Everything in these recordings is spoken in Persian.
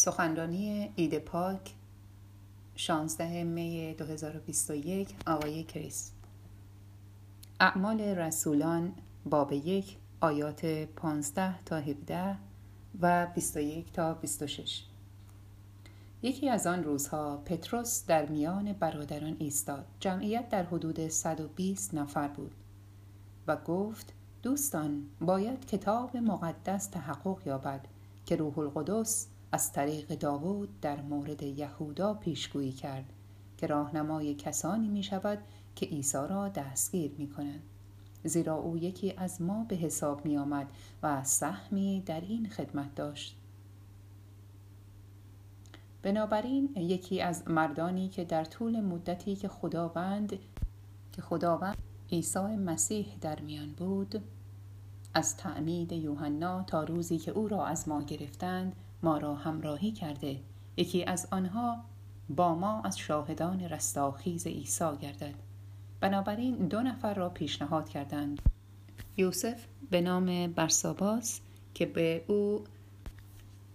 سخنرانی ایده پاک 16 می 2021 آقای کریس. اعمال رسولان باب یک آیات 15 تا 17 و 21 تا 26 یکی از آن روزها پتروس در میان برادران ایستاد. جمعیت در حدود 120 نفر بود و گفت دوستان باید کتاب مقدس تحقق یابد که روح القدس از طریق داوود در مورد یهودا پیشگویی کرد که راهنمای کسانی می شود که عیسی را دستگیر می کنند. زیرا او یکی از ما به حساب می آمد و سهمی در این خدمت داشت. بنابراین یکی از مردانی که در طول مدتی که خداوند که خداوند عیسی مسیح در میان بود از تعمید یوحنا تا روزی که او را از ما گرفتند ما را همراهی کرده. یکی از آنها با ما از شاهدان رستاخیز عیسی گردد. بنابراین دو نفر را پیشنهاد کردند. یوسف به نام برساباس که به او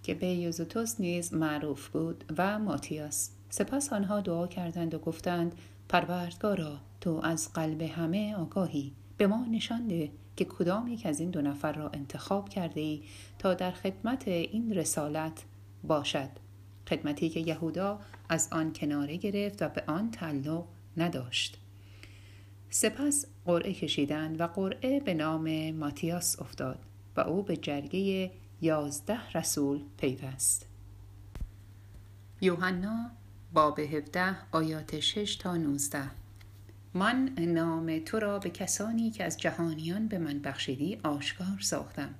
که به یوزوتوس نیز معروف بود و ماتیاس. سپس آنها دعا کردند و گفتند پروردگارا تو از قلب همه آگاهی. به ما نشان ده که کدام یک از این دو نفر را انتخاب کرده ای تا در خدمت این رسالت باشد. خدمتی که یهودا از آن کناره گرفت و به آن تعلق نداشت. سپس قرعه کشیدند و قرعه به نام ماتیاس افتاد و او به جرگه یازده رسول پیوست. یوحنا باب 17 آیات 6 تا 19 من نام تو را به کسانی که از جهانیان به من بخشیدی آشکار ساختم.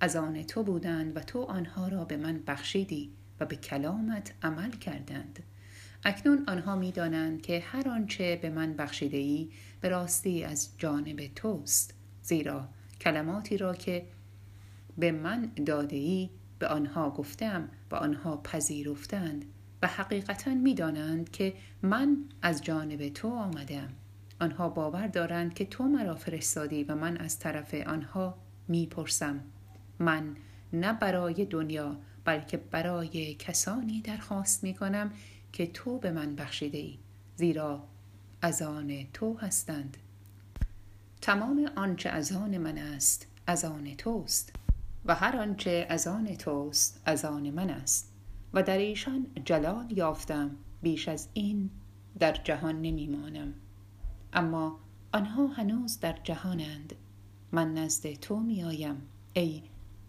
از آن تو بودند و تو آنها را به من بخشیدی و به کلامت عمل کردند. اکنون آنها می دانند که هر آنچه به من بخشیده ای به راستی از جانب توست. زیرا کلماتی را که به من داده ای به آنها گفتم و آنها پذیرفتند و حقیقتا می دانند که من از جانب تو آمدم آنها باور دارند که تو مرا فرستادی و من از طرف آنها می‌پرسم. من نه برای دنیا بلکه برای کسانی درخواست می کنم که تو به من بخشیده ای زیرا از آن تو هستند. تمام آنچه از آن من است از آن توست. و هر آنچه از آن توست از آن من است. و در ایشان جلال یافتم بیش از این در جهان نمیمانم. اما آنها هنوز در جهانند. من نزد تو میآیم ای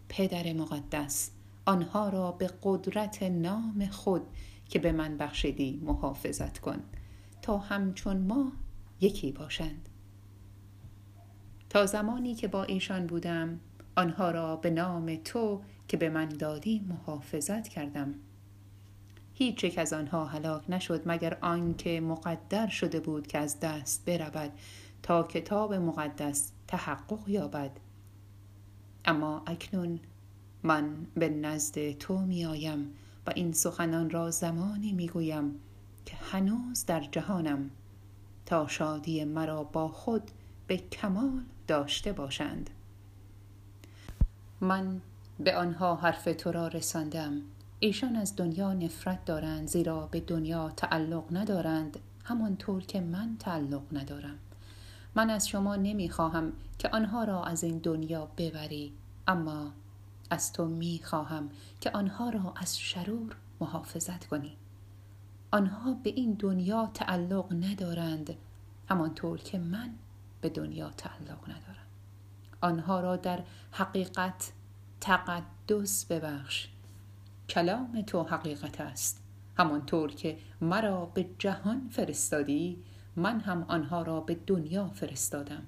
پدر مقدس. آنها را به قدرت نام خود که به من بخشیدی محافظت کن تا همچون ما یکی باشند. تا زمانی که با ایشان بودم آنها را به نام تو که به من دادی محافظت کردم. هیچ یک از آنها هلاک نشد مگر آنکه مقدر شده بود که از دست برود تا کتاب مقدس تحقق یابد. اما اکنون من به نزد تو میآیم و این سخنان را زمانی می‌گویم که هنوز در جهانم تا شادی مرا با خود به کمال داشته باشند. من به آنها حرف تو را رساندم. ایشان از دنیا نفرت دارند زیرا به دنیا تعلق ندارند همانطور که من تعلق ندارم. من از شما نمی‌خواهم که آنها را از این دنیا ببری اما از تو می‌خواهم که آنها را از شرور محافظت کنی. آنها به این دنیا تعلق ندارند همانطور که من به دنیا تعلق ندارم. آنها را در حقیقت تقدس ببخش. کلام تو حقیقت است. همانطور که مرا به جهان فرستادی من هم آنها را به دنیا فرستادم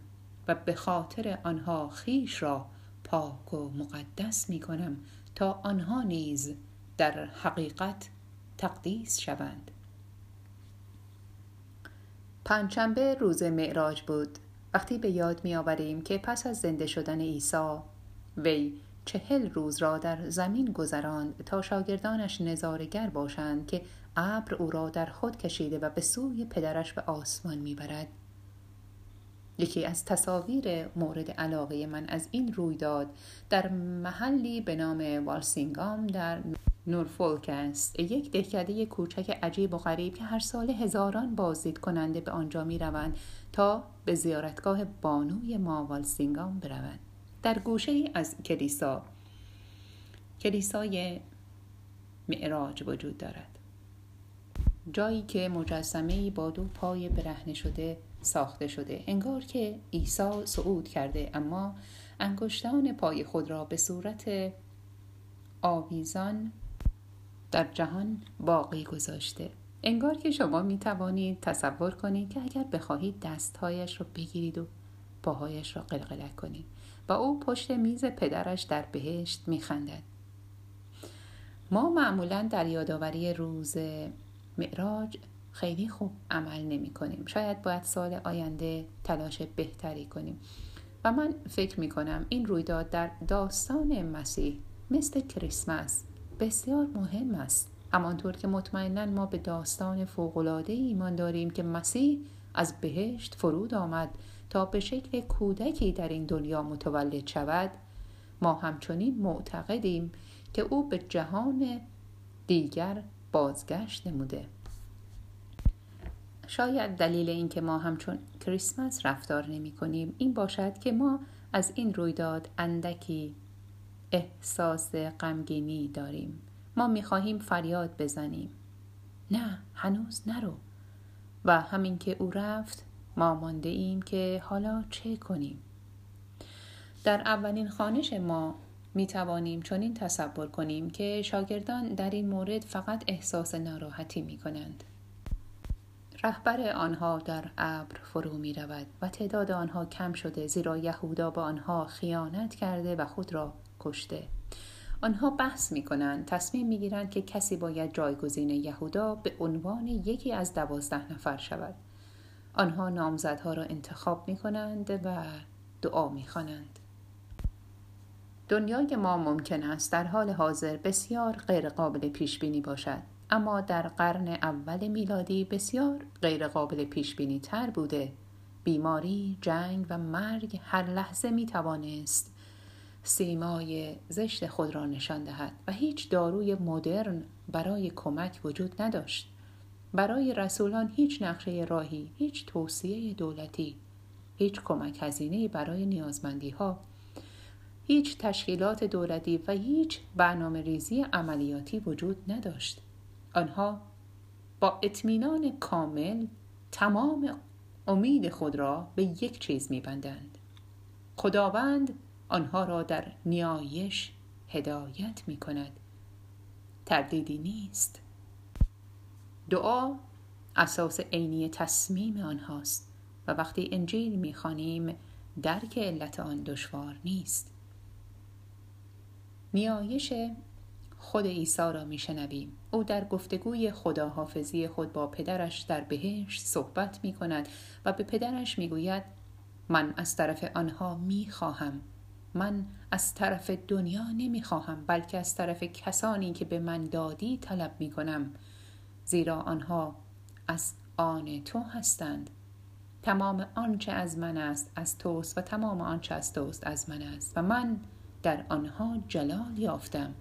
و به خاطر آنها خیش را پاک و مقدس می کنم تا آنها نیز در حقیقت تقدیس شوند. پنجشنبه روز معراج بود. وقتی به یاد می آوریم که پس از زنده شدن عیسی وی چهل روز را در زمین گذراند تا شاگردانش نظارگر باشند که ابر او را در خود کشیده و به سوی پدرش به آسمان می‌برد. یکی از تصاویر مورد علاقه من از این رویداد در محلی به نام والسینگام در نورفولک است یک دهکده کوچک عجیب و غریب که هر سال هزاران بازدید کننده به آنجا می روند تا به زیارتگاه بانوی ما سینگام بروند. در گوشه از کلیسا. کلیسای معراج وجود دارد. جایی که مجسمه با دو پای برهنه شده ساخته شده. انگار که عیسی صعود کرده اما انگشتان پای خود را به صورت آویزان در جهان باقی گذاشته. انگار که شما می توانید تصور کنید که اگر بخواهید دستهایش را بگیرید و پاهایش را قلقلک کنید. و او پشت میز پدرش در بهشت می خندد. ما معمولا در یادآوری روز معراج خیلی خوب عمل نمی کنیم شاید باید سال آینده تلاش بهتری کنیم. و من فکر می کنم این رویداد در داستان مسیح مثل کریسمس بسیار مهم است. همانطور که مطمئنا ما به داستان فوقالعاده ایمان داریم که مسیح از بهشت فرود آمد تا به شکل کودکی در این دنیا متولد شود. ما همچنین معتقدیم که او به جهان دیگر بازگشت نموده. شاید دلیل اینکه ما همچون کریسمس رفتار نمی کنیم این باشد که ما از این رویداد اندکی احساس غمگینی داریم. ما می خواهیم فریاد بزنیم. نه هنوز نرو. و همین که او رفت ما مانده ایم که حالا چه کنیم در اولین خانش ما می توانیم چنین تصور کنیم که شاگردان در این مورد فقط احساس ناراحتی می کنند. رهبر آنها در ابر فرو می رود و تعداد آنها کم شده زیرا یهودا به آنها خیانت کرده و خود را کشته. آنها بحث می کنند تصمیم می گیرند که کسی باید جایگزین یهودا به عنوان یکی از دوازده نفر شود. آنها نامزدها را انتخاب می کنند و دعا می خوانند. دنیای ما ممکن است در حال حاضر بسیار غیرقابل پیش بینی باشد اما در قرن اول میلادی بسیار غیرقابل پیش بینی تر بوده بیماری، جنگ و مرگ هر لحظه می توانست سیمای زشت خود را نشان دهد و هیچ داروی مدرن برای کمک وجود نداشت برای رسولان هیچ نقشه راهی هیچ توصیه دولتی هیچ کمک هزینه برای نیازمندی ها هیچ تشکیلات دولتی و هیچ برنامه ریزی عملیاتی وجود نداشت. آنها با اطمینان کامل تمام امید خود را به یک چیز میبندند. خداوند آنها را در نیایش هدایت می کند. تردیدی نیست. دعا اساس عینی تصمیم آنهاست و وقتی انجیل می‌خوانیم درک علت آن دشوار نیست. نیایش خود عیسی را میشنویم او در گفتگوی خداحافظی خود با پدرش در بهشت صحبت می کند و به پدرش می‌گوید من از طرف آنها می‌خواهم من از طرف دنیا نمی‌خواهم بلکه از طرف کسانی که به من دادی طلب می کنم زیرا آنها از آن تو هستند. تمام آنچه از من است از توست و تمام آنچه از توست از من است و من در آنها جلال یافتم.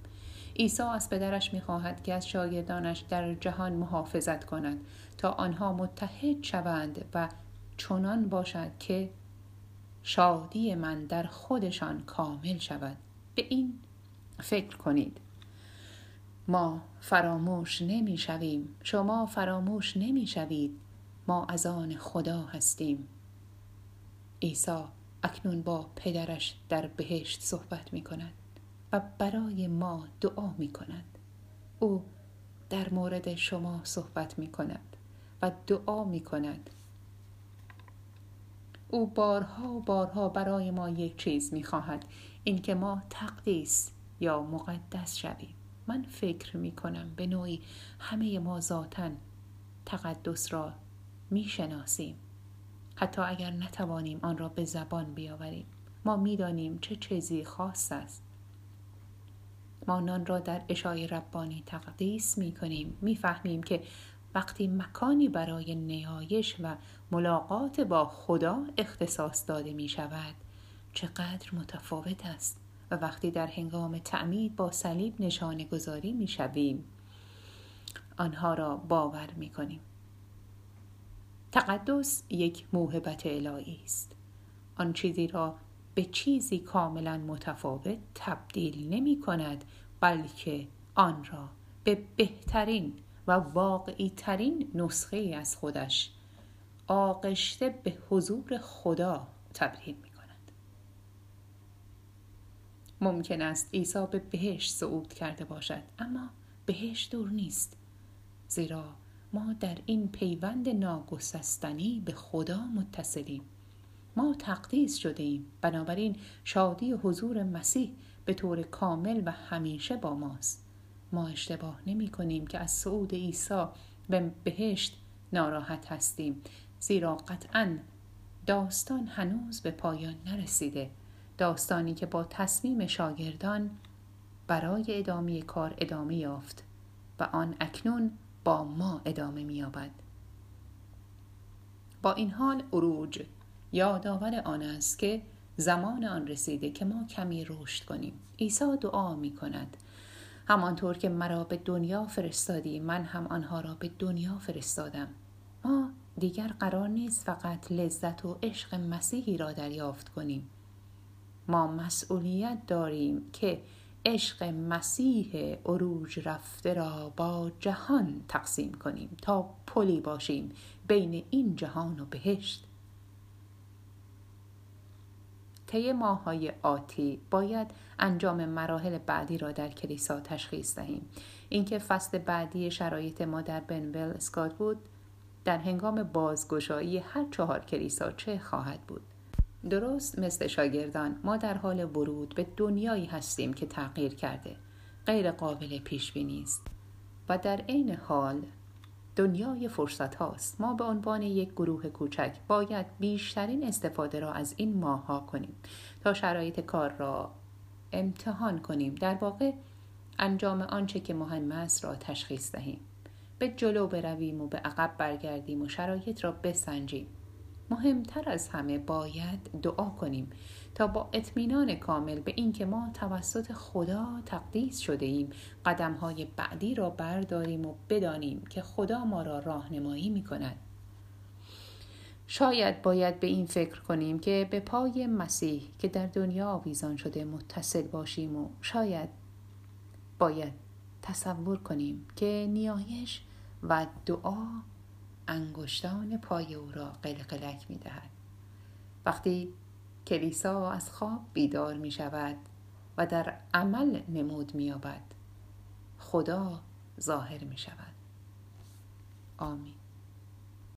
عیسی از پدرش می‌خواهد که از شاگردانش در جهان محافظت کند تا آنها متحد شوند و چنان باشد که شادی من در خودشان کامل شود. به این فکر کنید. ما فراموش نمی شویم. شما فراموش نمی شوید. ما از آن خدا هستیم. عیسی اکنون با پدرش در بهشت صحبت می کند و برای ما دعا می کند. او در مورد شما صحبت می کند و دعا می کند. او بارها و بارها برای ما یک چیز می خواهد اینکه ما تقدیس یا مقدس شویم. من فکر می کنم به نوعی همه ما ذاتا تقدس را می شناسیم حتی اگر نتوانیم آن را به زبان بیاوریم ما می‌دانیم چه چیزی خاص است. ما نان را در اشای ربانی تقدیس می کنیم می فهمیم که وقتی مکانی برای نیایش و ملاقات با خدا اختصاص داده می شود چقدر متفاوت است و وقتی در هنگام تعمید با صلیب نشانه گذاری می شویم آنها را باور می کنیم تقدس یک موهبت الهی است. آن چیزی را به چیزی کاملا متفاوت تبدیل نمی کند بلکه آن را به بهترین و واقعی ترین نسخه از خودش آغشته به حضور خدا تبدیل می کند. ممکن است عیسی به بهشت صعود کرده باشد اما بهشت دور نیست. زیرا ما در این پیوند ناگسستنی به خدا متصلیم. ما تقدیس شده ایم بنابراین شادی حضور مسیح به طور کامل و همیشه با ماست. ما اشتباه نمی کنیم که از صعود عیسی به بهشت ناراحت هستیم. زیرا قطعا داستان هنوز به پایان نرسیده. داستانی که با تصمیم شاگردان برای ادامه کار ادامه یافت و آن اکنون با ما ادامه مییابد. با این حال اروج یادآور آن است که زمان آن رسیده که ما کمی رشد کنیم. عیسی دعا می کند همانطور که مرا به دنیا فرستادی من هم آنها را به دنیا فرستادم. ما دیگر قرار نیست فقط لذت و عشق مسیحی را دریافت کنیم. ما مسئولیت داریم که عشق مسیح عروج رفته را با جهان تقسیم کنیم تا پلی باشیم بین این جهان و بهشت. طی ماههای آتی باید انجام مراحل بعدی را در کلیسا تشخیص دهیم. اینکه فصل بعدی شرایط ما در بنول اسکات بود در هنگام بازگشایی هر چهار کلیسا چه خواهد بود؟ درست مثل شاگردان ما در حال ورود به دنیایی هستیم که تغییر کرده. غیر قابل پیش بینی است. و در عین حال دنیای فرصت هاست. ما به عنوان یک گروه کوچک باید بیشترین استفاده را از این ماه ها کنیم تا شرایط کار را امتحان کنیم. در واقع انجام آنچه که مهم است را تشخیص دهیم. به جلو برویم و به عقب برگردیم و شرایط را بسنجیم. مهمتر از همه باید دعا کنیم تا با اطمینان کامل به اینکه ما توسط خدا تقدیس شده ایم قدم های بعدی را برداریم و بدانیم که خدا ما را راهنمایی می کند. شاید باید به این فکر کنیم که به پای مسیح که در دنیا آویزان شده متصل باشیم و شاید باید تصور کنیم که نیایش و دعا انگشتان پای او را قلقلک می دهد. وقتی کلیسا از خواب بیدار می شود و در عمل نمود می خدا ظاهر می شود آمین